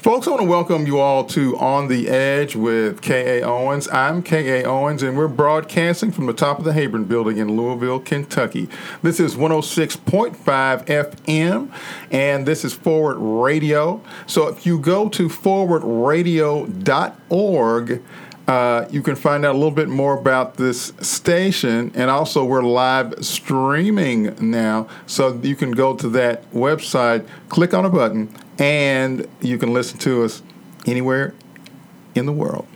Folks, I want to welcome you all to On the Edge with K.A. Owens. I'm K.A. Owens, and we're broadcasting from the top of the Heyburn building in Louisville, Kentucky. This is 106.5 FM, and this is Forward Radio. So if you go to forwardradio.org, uh, you can find out a little bit more about this station, and also we're live streaming now. So you can go to that website, click on a button, and you can listen to us anywhere in the world.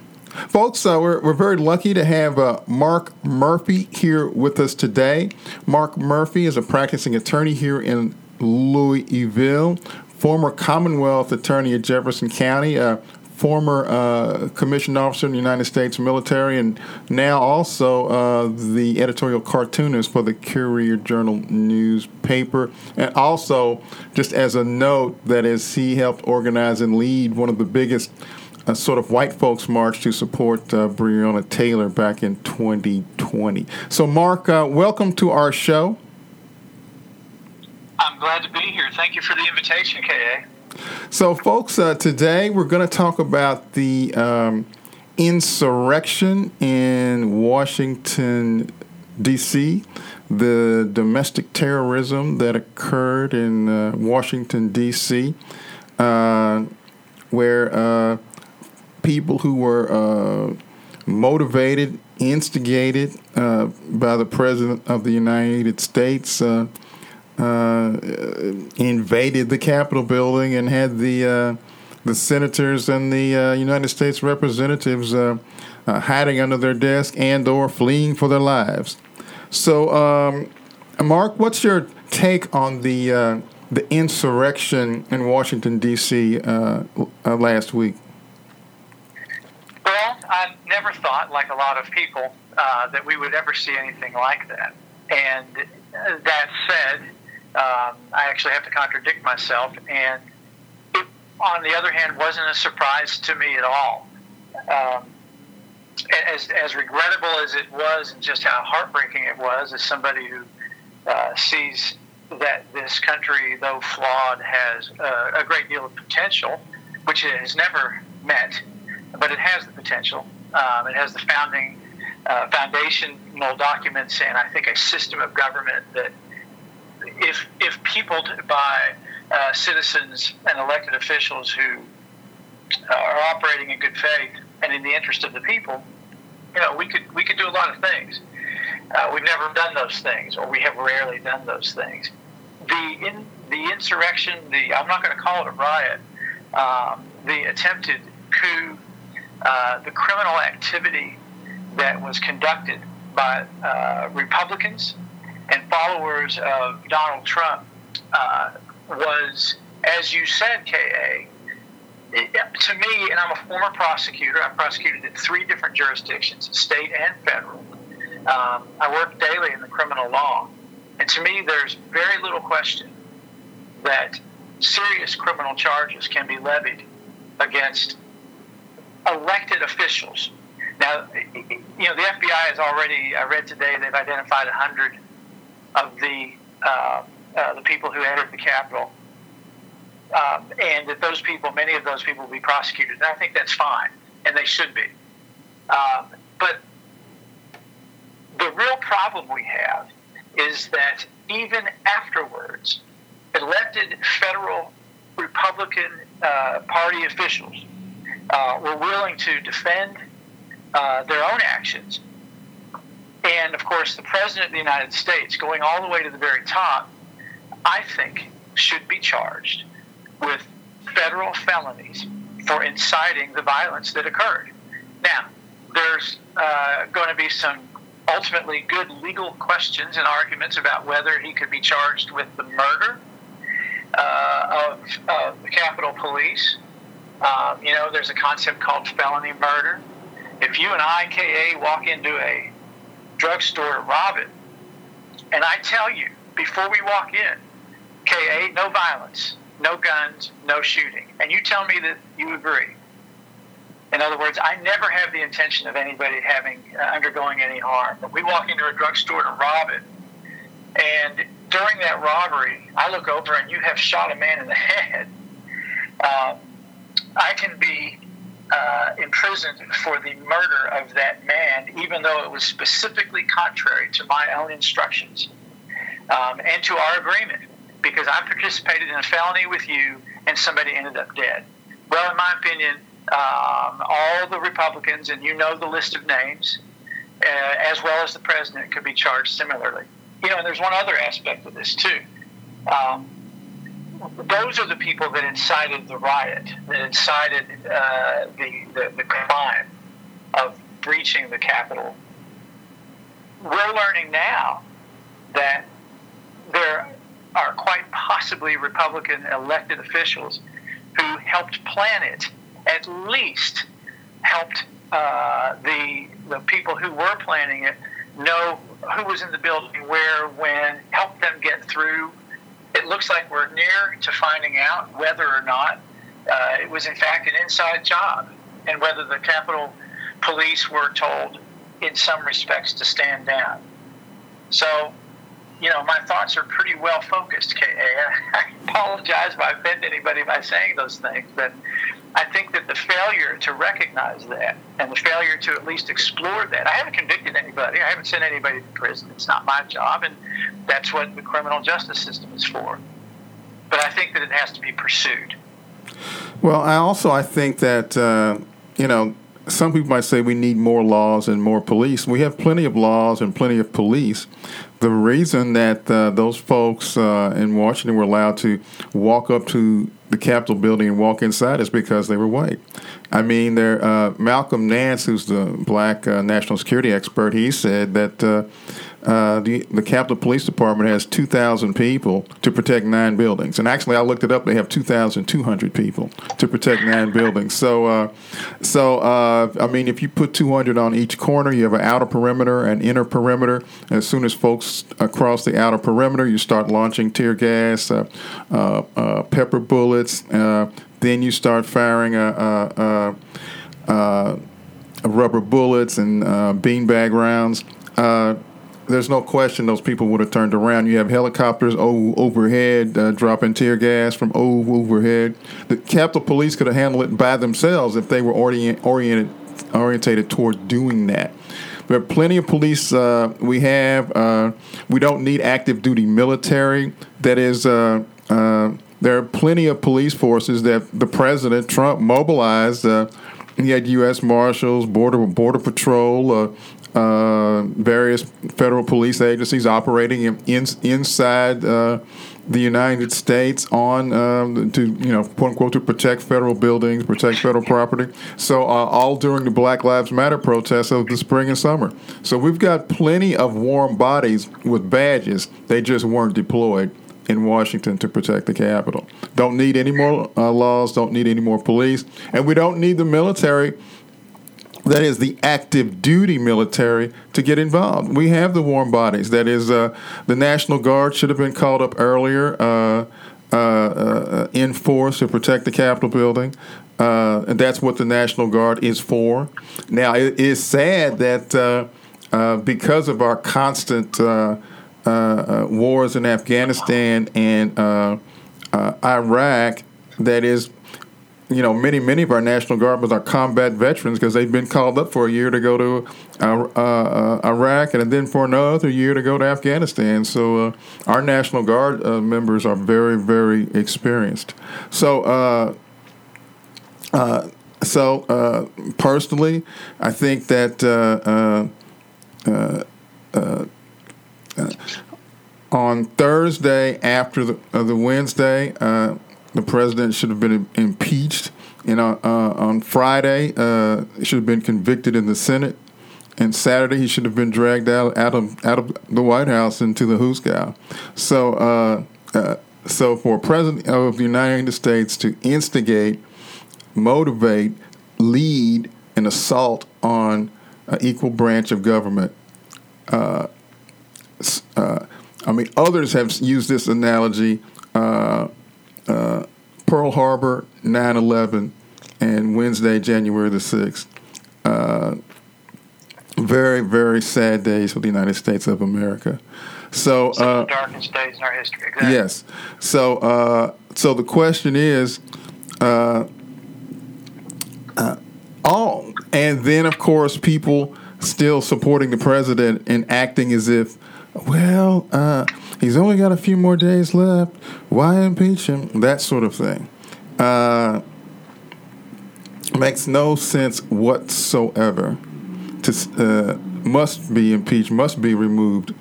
Folks, uh, we're, we're very lucky to have uh, Marc Murphy here with us today. Marc Murphy is a practicing attorney here in Louisville, former Commonwealth attorney at Jefferson County, uh, former uh, commissioned officer in the United States military, and now also uh, the editorial cartoonist for the Courier Journal newspaper. And also, just as a note, that is, he helped organize and lead one of the biggest uh, sort of white folks march to support uh, Breonna Taylor back in 2020. So, Marc, uh, welcome to our show. I'm glad to be here. Thank you for the invitation, K.A. So, folks, uh, today we're going to talk about the um, insurrection in Washington, D.C., the domestic terrorism that occurred in uh, Washington, D.C., uh, where uh, people who were uh, motivated, instigated uh, by the President of the United States uh, invaded the Capitol building and had the uh, the senators and the uh, United States representatives uh, uh, hiding under their desk and or fleeing for their lives. So, um, Marc, what's your take on the uh, the insurrection in Washington D.C. last week? Well, I never thought, like a lot of people, that we would ever see anything like that. And that said, um, I actually have to contradict myself. And it, on the other hand, wasn't a surprise to me at all. Um, as, as regrettable as it was, and just how heartbreaking it was, as somebody who uh, sees that this country, though flawed, has uh, a great deal of potential, which it has never met, but it has the potential. Um, it has the founding uh, foundational documents and I think a system of government that if if peopled by uh, citizens and elected officials who are operating in good faith and in the interest of the people, you know, we could we could do a lot of things. Uh, we've never done those things, or we have rarely done those things. The in the insurrection, the I'm not going to call it a riot, um, the attempted coup, uh, the criminal activity that was conducted by uh, Republicans and followers of Donald Trump uh, was, as you said, KA, to me, and I'm a former prosecutor, I prosecuted in three different jurisdictions, state and federal. Um, I work daily in the criminal law. And to me, there's very little question that serious criminal charges can be levied against elected officials. Now, you know, the FBI has already, I read today, they've identified 100 of the uh, uh, the people who entered the Capitol, um, and that those people, many of those people, will be prosecuted. And I think that's fine, and they should be. Um, but the real problem we have is that even afterwards, elected federal Republican uh, Party officials uh, were willing to defend uh, their own actions and of course, the President of the United States, going all the way to the very top, I think should be charged with federal felonies for inciting the violence that occurred. Now, there's uh, going to be some ultimately good legal questions and arguments about whether he could be charged with the murder uh, of, of, the Capitol Police. Um, you know, there's a concept called felony murder. If you and I, KA, walk into a drugstore to rob it. And I tell you, before we walk in, KA, no violence, no guns, no shooting. And you tell me that you agree. In other words, I never have the intention of anybody having uh, undergoing any harm. But we walk into a drugstore to rob it, and during that robbery, I look over and you have shot a man in the head. I, I can be uh, imprisoned for the murder of that man, even though it was specifically contrary to my own instructions um, and to our agreement, because I participated in a felony with you and somebody ended up dead. Well, in my opinion, um, all the Republicans, and you know the list of names, uh, as well as the president, could be charged similarly. You know, and there's one other aspect of this too. Um, those are the people that incited the riot, that incited uh, the, the, the crime of breaching the Capitol. We're learning now that there are quite possibly Republican elected officials who helped plan it, at least helped uh, the the people who were planning it know who was in the building, where, when, helped them get through. It looks like we're near to finding out whether or not uh, it was in fact an inside job, and whether the Capitol Police were told, in some respects, to stand down. So you know, my thoughts are pretty well focused, K.A. I apologize if I offend anybody by saying those things, but I think that the failure to recognize that and the failure to at least explore that, I haven't convicted anybody, I haven't sent anybody to prison. It's not my job, and that's what the criminal justice system is for. But I think that it has to be pursued. Well, I also I think that uh, you know some people might say we need more laws and more police. We have plenty of laws and plenty of police. The reason that uh, those folks uh, in Washington were allowed to walk up to the Capitol building and walk inside is because they were white. I mean, there, uh, Malcolm Nance, who's the black uh, national security expert, he said that uh, the, the Capitol Police Department has 2,000 people to protect nine buildings. And actually, I looked it up. They have 2,200 people to protect nine buildings. So, uh, so uh, I mean, if you put 200 on each corner, you have an outer perimeter and inner perimeter. As soon as folks across the outer perimeter, you start launching tear gas, uh, uh, pepper bullets. then you start firing a, rubber bullets and beanbag rounds there's no question those people would have turned around. You have helicopters overhead uh, dropping tear gas from overhead. The Capitol Police could have handled it by themselves if they were orient, oriented orientated toward doing that. There are plenty of police uh, we have. Uh, we don't need active duty military. That is, uh, uh, there are plenty of police forces that the president Trump mobilized. Uh, he had U.S. Marshals, Border Border Patrol, uh, various federal police agencies operating in, in inside uh, the United States on um, to you know quote unquote to protect federal buildings, protect federal property. So uh, all during the Black Lives Matter protests of the spring and summer. So we've got plenty of warm bodies with badges. They just weren't deployed in Washington to protect the Capitol. Don't need any more uh, laws. Don't need any more police, and we don't need the military that is the active duty military to get involved. We have the warm bodies. That is, uh, the National Guard should have been called up earlier uh, uh, uh in force to protect the Capitol building. Uh, and that's what the National Guard is for. Now, it is sad that uh, because of our constant wars in Afghanistan and Iraq, that is you know, many many of our National Guardmen are combat veterans because they've been called up for a year to go to uh, uh, Iraq and then for another year to go to Afghanistan. So uh, our National Guard uh, members are very very experienced. So. Uh, uh, so personally, I think that on Thursday after the, the Wednesday, the president should have been impeached. And uh, uh, on Friday, uh, should have been convicted in the Senate. And Saturday, he should have been dragged out, out of out of the White House into the Hooskow. So, uh, uh, so for a president of the United States to instigate, motivate, lead an assault on an equal branch of government. Uh, uh, I mean, others have used this analogy. Uh, uh, Pearl Harbor, 9 11, and Wednesday, January the 6th. Uh, very, very sad days for the United States of America. So, uh, darkest days in our history. Exactly. Yes. So, uh, so the question is, uh, and then, of course, people still supporting the president and acting as if, well, uh, he's only got a few more days left. Why impeach him? That sort of thing. Uh, makes no sense whatsoever. To uh, must be impeached, must be removed,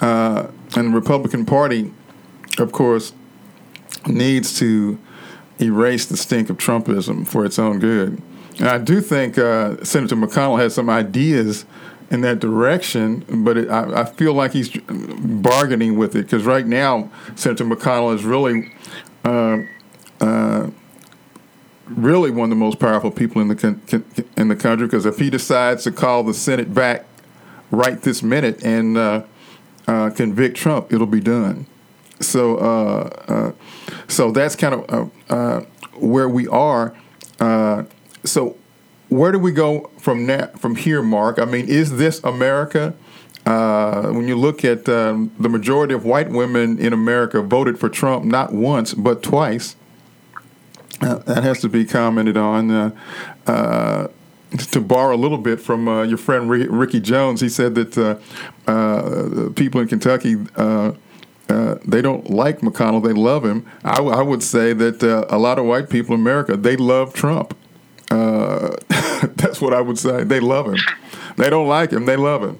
uh, and the Republican Party, of course, needs to erase the stink of Trumpism for its own good. And I do think uh, Senator McConnell has some ideas in that direction, but it, I, I, feel like he's bargaining with it because right now Senator McConnell is really, uh, uh, really one of the most powerful people in the con- in the country. Because if he decides to call the Senate back right this minute and uh, uh, convict Trump, it'll be done. So, uh, so that's kind of where we are so where do we go from that from here, Marc? I mean, is this America? Uh, when you look at um, the majority of white women in America voted for Trump not once but twice. Uh, that has to be commented on. Uh, uh to borrow a little bit from uh, your friend Ricky Jones, he said that uh, people in Kentucky they don't like McConnell; they love him. I, w- I would say that a lot of white people in America they love Trump. Uh, that's what I would say. They love him. They don't like him. They love him.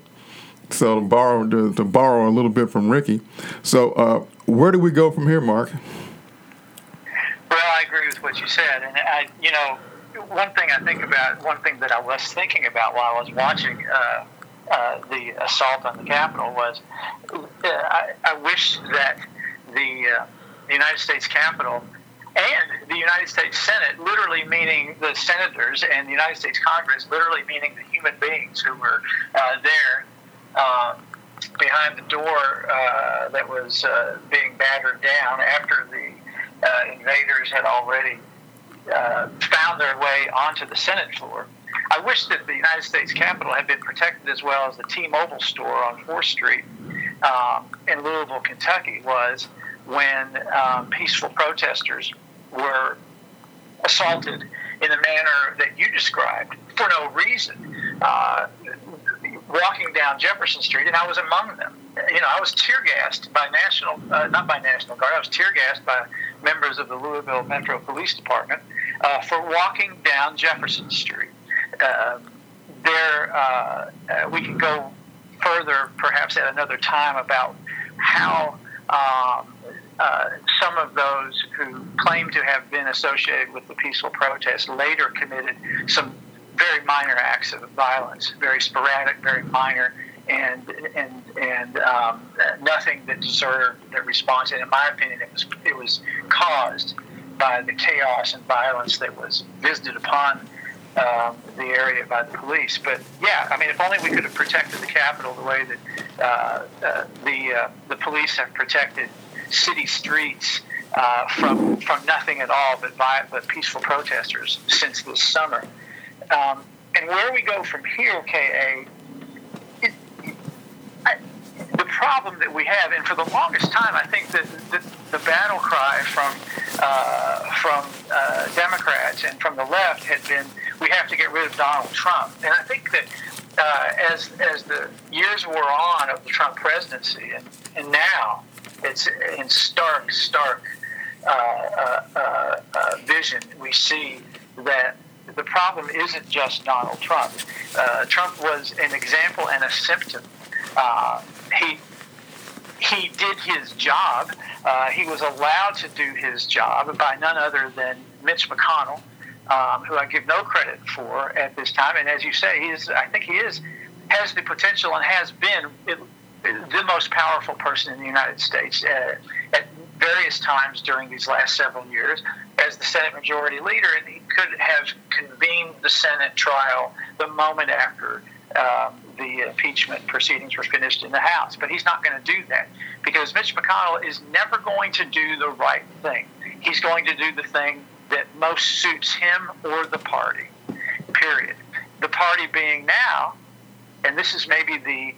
So to borrow to, to borrow a little bit from Ricky. So uh, where do we go from here, Marc? Well, I agree with what you said, and I, you know, one thing I think about, one thing that I was thinking about while I was watching uh, uh, the assault on the Capitol was, uh, I, I, wish that the, uh, the United States Capitol and the United States Senate, literally meaning the senators, and the United States Congress, literally meaning the human beings who were uh, there um, behind the door uh, that was uh, being battered down after the uh, invaders had already uh, found their way onto the Senate floor. I wish that the United States Capitol had been protected as well as the T-Mobile store on 4th Street um, in Louisville, Kentucky was when um, peaceful protesters were assaulted in the manner that you described for no reason. Uh, walking down Jefferson Street, and I was among them. You know, I was tear gassed by national, uh, not by National Guard. I was tear gassed by members of the Louisville Metro Police Department uh, for walking down Jefferson Street. Uh, there, uh, uh, we can go further, perhaps at another time, about how um, uh, some of those who claim to have been associated with the peaceful protest later committed some very minor acts of violence, very sporadic, very minor, and and and um, nothing that deserved the response. And in my opinion, it was it was caused by the chaos and violence that was visited upon um, the area by the police. But yeah, I mean, if only we could have protected the Capitol the way that uh, uh, the uh, the police have protected city streets uh, from from nothing at all but but peaceful protesters since this summer. Um, and where we go from here, Ka, it, I, the problem that we have, and for the longest time, I think that the, the battle cry from uh, from uh, Democrats and from the left had been, we have to get rid of Donald Trump. And I think that uh, as as the years wore on of the Trump presidency, and, and now it's in stark, stark uh, uh, uh, uh, vision. We see that the problem isn't just Donald Trump. Uh, Trump was an example and a symptom. Uh, he he did his job. he was allowed to do his job by none other than Mitch McConnell, um, who I give no credit for at this time. And as you say, he is. I think he is has the potential and has been the most powerful person in the United States uh, at various times during these last several years as the Senate Majority Leader, and he could have convened the Senate trial the moment after um, the impeachment proceedings were finished in the House. But he's not going to do that because Mitch McConnell is never going to do the right thing. He's going to do the thing that most suits him or the party, period. The party being now, and this is maybe the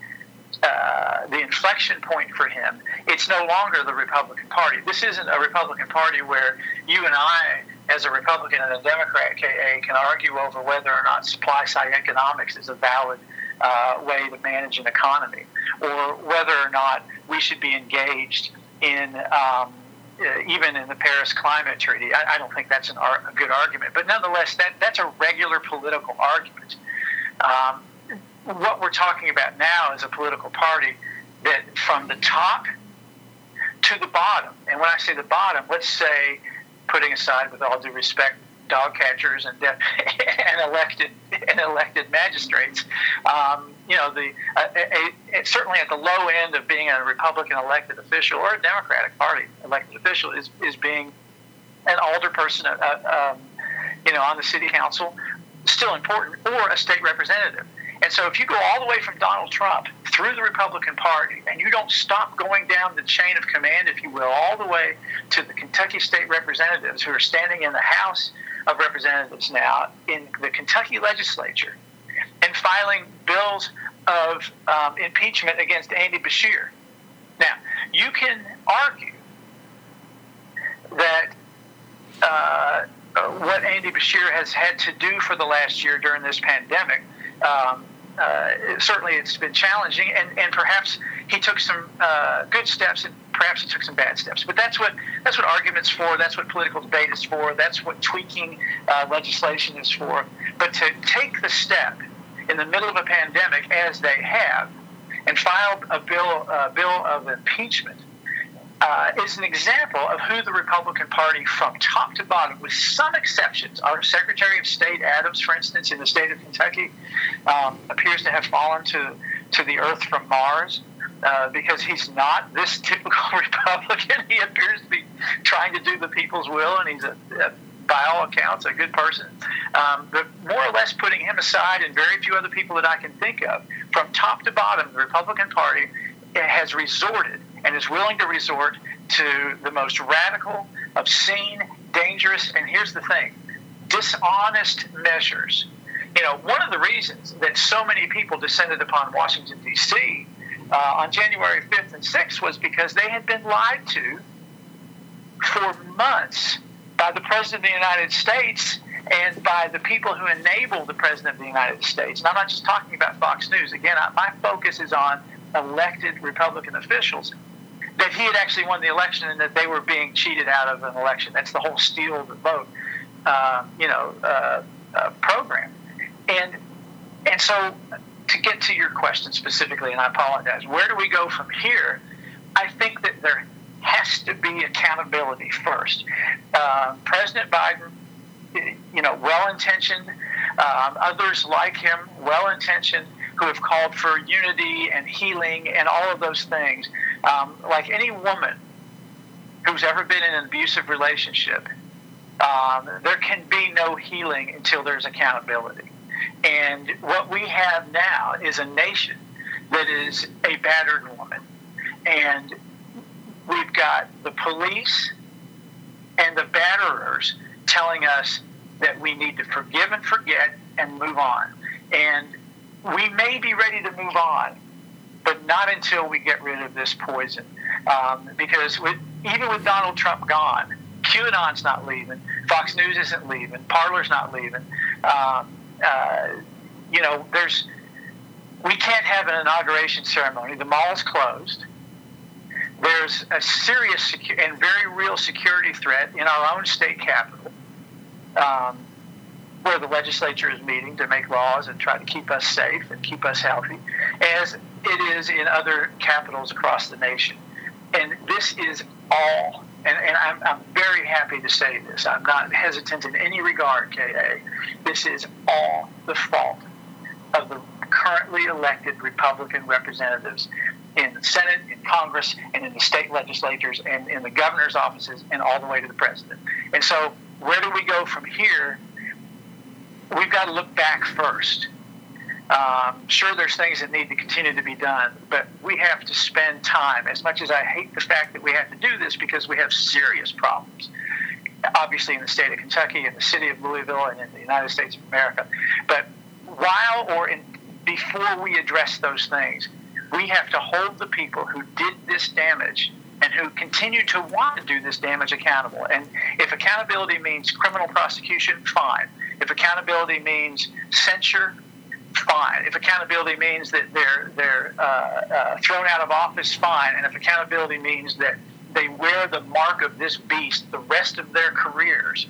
uh, the inflection point for him, it's no longer the Republican Party. This isn't a Republican Party where you and I as a Republican and a Democrat, KA, can argue over whether or not supply side economics is a valid uh, way to manage an economy, or whether or not we should be engaged in um, uh, even in the Paris Climate Treaty. I, I don't think that's ar- a good argument, but nonetheless, that, that's a regular political argument. Um, what we're talking about now is a political party that, from the top to the bottom, and when I say the bottom, let's say, putting aside, with all due respect, dog catchers and, and elected and elected magistrates. Um, you know, the uh, a, a, certainly at the low end of being a Republican elected official or a Democratic Party elected official is is being an alderperson, uh, uh, um, you know, on the city council, still important, or a state representative. And so, if you go all the way from Donald Trump through the Republican Party and you don't stop going down the chain of command, if you will, all the way to the Kentucky state representatives who are standing in the House of Representatives now in the Kentucky legislature and filing bills of um, impeachment against Andy Beshear. Now, you can argue that uh, what Andy Beshear has had to do for the last year during this pandemic um, uh, certainly it's been challenging, and, and perhaps he took some uh, good steps, and perhaps he took some bad steps. But that's what that's what arguments for. That's what political debate is for. That's what tweaking uh, legislation is for. But to take the step in the middle of a pandemic, as they have, and file a bill a bill of impeachment uh, is an example of who the Republican Party, from top to bottom, with some exceptions, our Secretary of State Adams, for instance, in the state of Kentucky, um, appears to have fallen to, to the earth from Mars. Uh, because he's not this typical Republican. He appears to be trying to do the people's will, and he's, a, a by all accounts, a good person. Um, but more or less putting him aside, and very few other people that I can think of, from top to bottom, the Republican Party has resorted and is willing to resort to the most radical, obscene, dangerous, and here's the thing dishonest measures. You know, one of the reasons that so many people descended upon Washington, D.C. Uh, on January 5th and 6th was because they had been lied to for months by the President of the United States and by the people who enable the President of the United States. And I'm not just talking about Fox News. Again, I, my focus is on elected Republican officials that he had actually won the election and that they were being cheated out of an election. That's the whole steal the vote, uh, you know, uh, uh, program. And and so to get to your question specifically, and I apologize, where do we go from here? I think that there has to be accountability first. Uh, President Biden, you know, well-intentioned. Um, others like him, well-intentioned who have called for unity and healing and all of those things. Um, like any woman who's ever been in an abusive relationship, um, there can be no healing until there's accountability. And what we have now is a nation that is a battered woman. And we've got the police and the batterers telling us that we need to forgive and forget and move on. And we may be ready to move on, but not until we get rid of this poison. Um, because with, even with Donald Trump gone, QAnon's not leaving, Fox News isn't leaving, Parler's not leaving. Um, uh, you know, there's we can't have an inauguration ceremony. The mall's closed. There's a serious secu- and very real security threat in our own state capital. Um, where the legislature is meeting to make laws and try to keep us safe and keep us healthy, as it is in other capitals across the nation. And this is all, and, and I'm, I'm very happy to say this, I'm not hesitant in any regard, KA. This is all the fault of the currently elected Republican representatives in the Senate, in Congress, and in the state legislatures, and in the governor's offices, and all the way to the president. And so, where do we go from here we've got to look back first. Um, sure, there's things that need to continue to be done, but we have to spend time. As much as I hate the fact that we have to do this because we have serious problems, obviously in the state of Kentucky, in the city of Louisville, and in the United States of America. But while or in, before we address those things, we have to hold the people who did this damage and who continue to want to do this damage accountable. And if accountability means criminal prosecution, fine. If accountability means censure, fine. If accountability means that they're they're uh, uh, thrown out of office, fine. And if accountability means that they wear the mark of this beast the rest of their careers,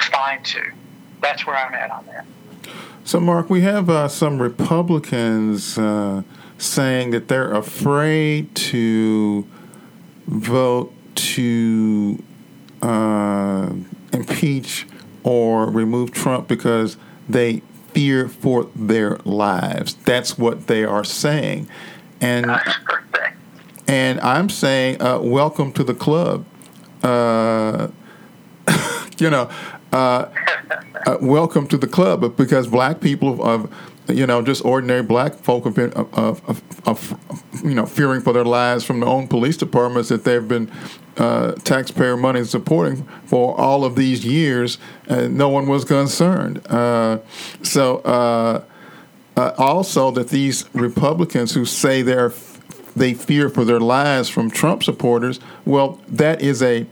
fine too. That's where I'm at on that. So, Marc, we have uh, some Republicans uh, saying that they're afraid to vote to uh, impeach or remove Trump because they fear for their lives. That's what they are saying, and and I'm saying, uh, welcome to the club. Uh, you know, uh, uh, welcome to the club because black people of you know just ordinary black folk have been of, of, of, you know fearing for their lives from their own police departments that they've been uh, taxpayer money supporting for all of these years and no one was concerned uh, so uh, uh, also that these Republicans who say they're they fear for their lives from Trump supporters well that is a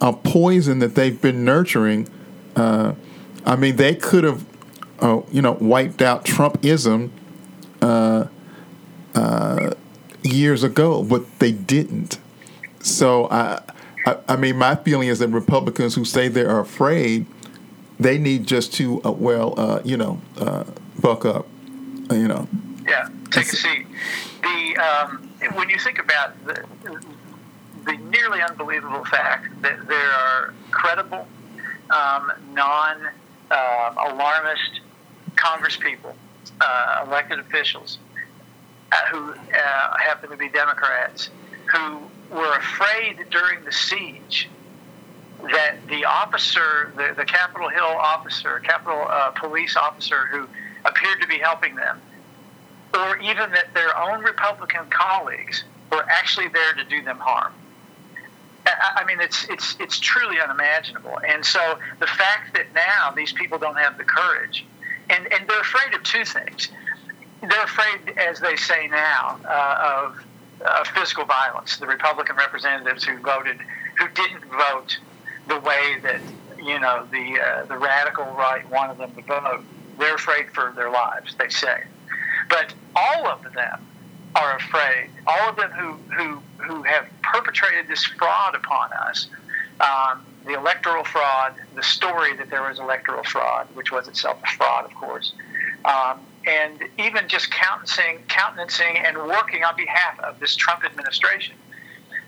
a poison that they've been nurturing uh, I mean, they could have, uh, you know, wiped out Trumpism uh, uh, years ago, but they didn't. So I, I, I, mean, my feeling is that Republicans who say they are afraid, they need just to, uh, well, uh, you know, uh, buck up, you know. Yeah, take a seat. The um, when you think about the, the nearly unbelievable fact that there are credible um, non uh, alarmist congresspeople, uh, elected officials uh, who uh, happen to be Democrats, who were afraid during the siege that the officer, the, the Capitol Hill officer, Capitol uh, police officer who appeared to be helping them, or even that their own Republican colleagues were actually there to do them harm. I mean, it's it's it's truly unimaginable. And so the fact that now these people don't have the courage, and and they're afraid of two things. They're afraid, as they say now, uh, of uh, physical violence. The Republican representatives who voted, who didn't vote the way that you know the uh, the radical right wanted them to vote, they're afraid for their lives. They say, but all of them are afraid. All of them who, who, who have perpetrated this fraud upon us, um, the electoral fraud, the story that there was electoral fraud, which was itself a fraud, of course, um, and even just countenancing, countenancing and working on behalf of this Trump administration.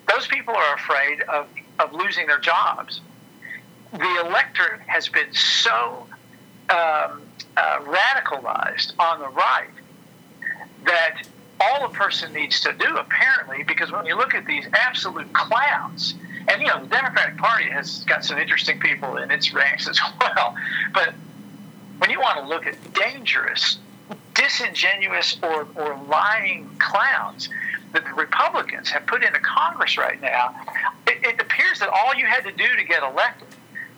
Those people are afraid of, of losing their jobs. The electorate has been so um, uh, radicalized on the right that all a person needs to do, apparently, because when you look at these absolute clowns, and you know, the Democratic Party has got some interesting people in its ranks as well, but when you want to look at dangerous, disingenuous, or, or lying clowns that the Republicans have put into Congress right now, it, it appears that all you had to do to get elected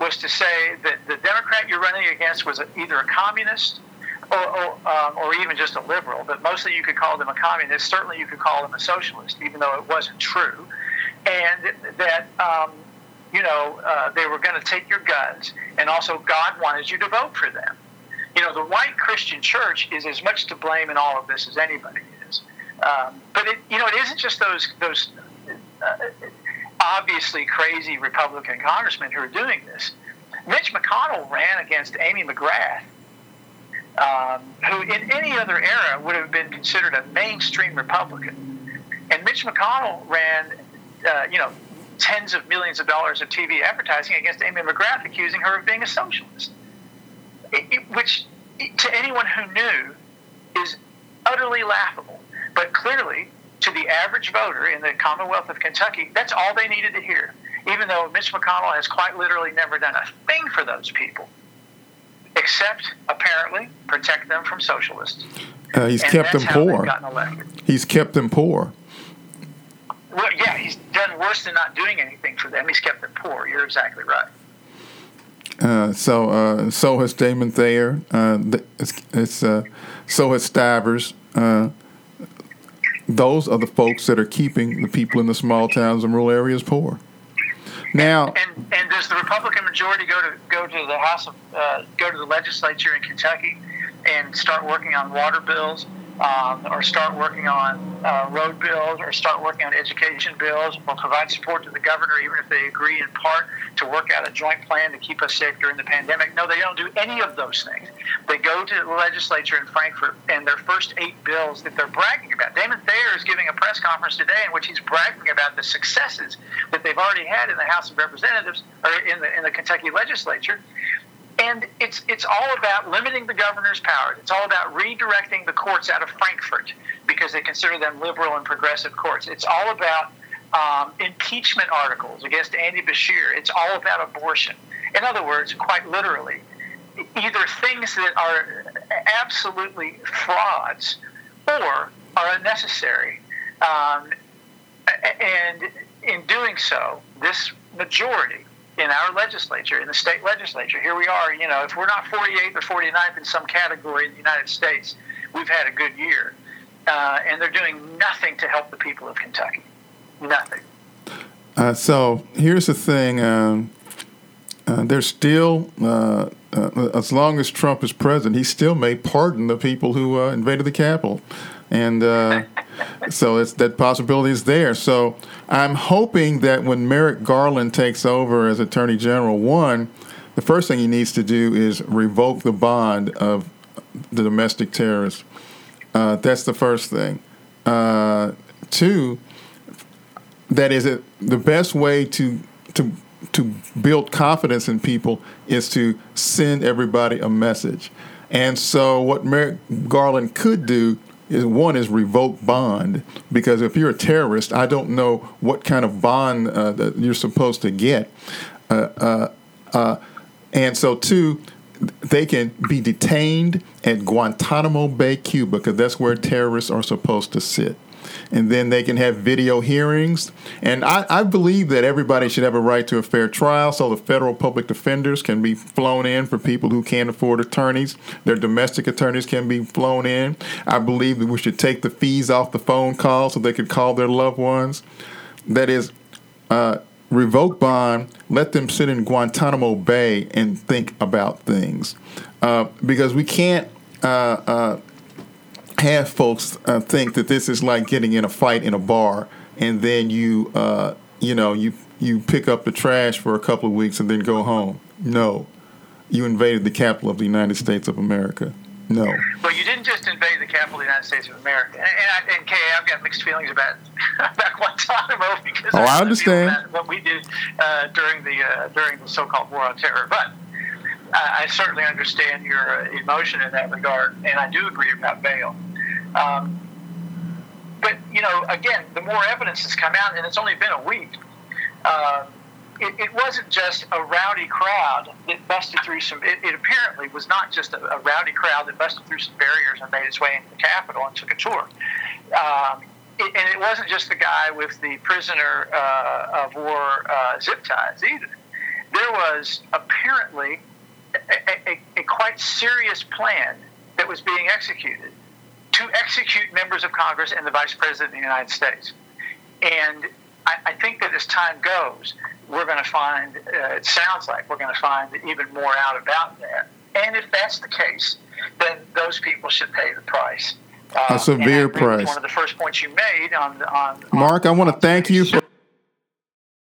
was to say that the Democrat you're running against was either a communist or, or, um, or, even just a liberal, but mostly you could call them a communist. Certainly you could call them a socialist, even though it wasn't true. And that, um, you know, uh, they were going to take your guns, and also God wanted you to vote for them. You know, the white Christian church is as much to blame in all of this as anybody is. Um, but it, you know, it isn't just those those uh, obviously crazy Republican congressmen who are doing this. Mitch McConnell ran against Amy McGrath um, who in any other era would have been considered a mainstream Republican. And Mitch McConnell ran, uh, you know, tens of millions of dollars of TV advertising against Amy McGrath, accusing her of being a socialist, it, it, which to anyone who knew is utterly laughable. But clearly, to the average voter in the Commonwealth of Kentucky, that's all they needed to hear. Even though Mitch McConnell has quite literally never done a thing for those people except apparently protect them from socialists. Uh, he's and kept them poor. He's kept them poor. Well, yeah, he's done worse than not doing anything for them. He's kept them poor. You're exactly right. Uh, so, uh, so has Damon Thayer. Uh, it's, it's uh, so has Stivers. Uh, those are the folks that are keeping the people in the small towns and rural areas poor. Now, and, and does the Republican majority go to go to the House of go to the legislature in Kentucky and start working on water bills um, or start working on uh, road bills or start working on education bills or provide support to the governor, even if they agree in part to work out a joint plan to keep us safe during the pandemic. No, they don't do any of those things. They go to the legislature in Frankfort and their first eight bills that they're bragging about. Damon Thayer is giving a press conference today in which he's bragging about the successes that they've already had in the House of Representatives or in the in the Kentucky legislature. And it's it's all about limiting the governor's power. It's all about redirecting the courts out of Frankfort because they consider them liberal and progressive courts. It's all about um, impeachment articles against Andy Beshear. It's all about abortion. In other words, quite literally, either things that are absolutely frauds or are unnecessary. Um, and in doing so, this majority in our legislature, in the state legislature. Here we are, you know, if we're not 48th or 49th in some category in the United States, we've had a good year. Uh, and they're doing nothing to help the people of Kentucky. Nothing. Uh, so here's the thing um, uh, there's still, uh, uh, as long as Trump is president, he still may pardon the people who uh, invaded the Capitol. And so it's, that possibility is there. So I'm hoping that when Merrick Garland takes over as Attorney General, one, the first thing he needs to do is revoke the bond of the domestic terrorists. Uh, that's the first thing. Uh, two, that is it. The best way to to to build confidence in people is to send everybody a message. And so, what Merrick Garland could do is one is revoke bond because if you're a terrorist, I don't know what kind of bond uh, that you're supposed to get, uh, uh, uh and so two, they can be detained at Guantanamo Bay, Cuba, because that's where terrorists are supposed to sit and then they can have video hearings. And I, I, believe that everybody should have a right to a fair trial, so the federal public defenders can be flown in for people who can't afford attorneys. Their domestic attorneys can be flown in. I believe that we should take the fees off the phone call so they could call their loved ones. That is, uh, revoke bond, let them sit in Guantanamo Bay and think about things. Uh, because we can't uh, have folks uh, think that this is like getting in a fight in a bar, and then you, uh, you know, you you pick up the trash for a couple of weeks and then go home. No, you invaded the capital of the United States of America. No. Well, you didn't just invade the capital of the United States of America. And, and, and Kay, I've got mixed feelings about about Guantanamo because oh, I understand what we did uh, during the uh, during the so-called war on terror, but. I certainly understand your uh, emotion in that regard, and I do agree about bail. Um, but you know, again, the more evidence has come out, and it's only been a week. Uh, it, it, wasn't just a rowdy crowd that busted through some. It, it apparently was not just a, a, rowdy crowd that busted through some barriers and made its way into the Capitol and took a tour. Um, it, and it wasn't just the guy with the prisoner uh, of war uh, zip ties either. There was apparently a, a, a quite serious plan that was being executed to execute members of Congress and the Vice President of the United States. And I, I think that as time goes, we're going to find, uh, it sounds like we're going to find even more out about that. And if that's the case, then those people should pay the price. Uh, a severe price. One of the first points you made on on. Marc, on, I want to thank you for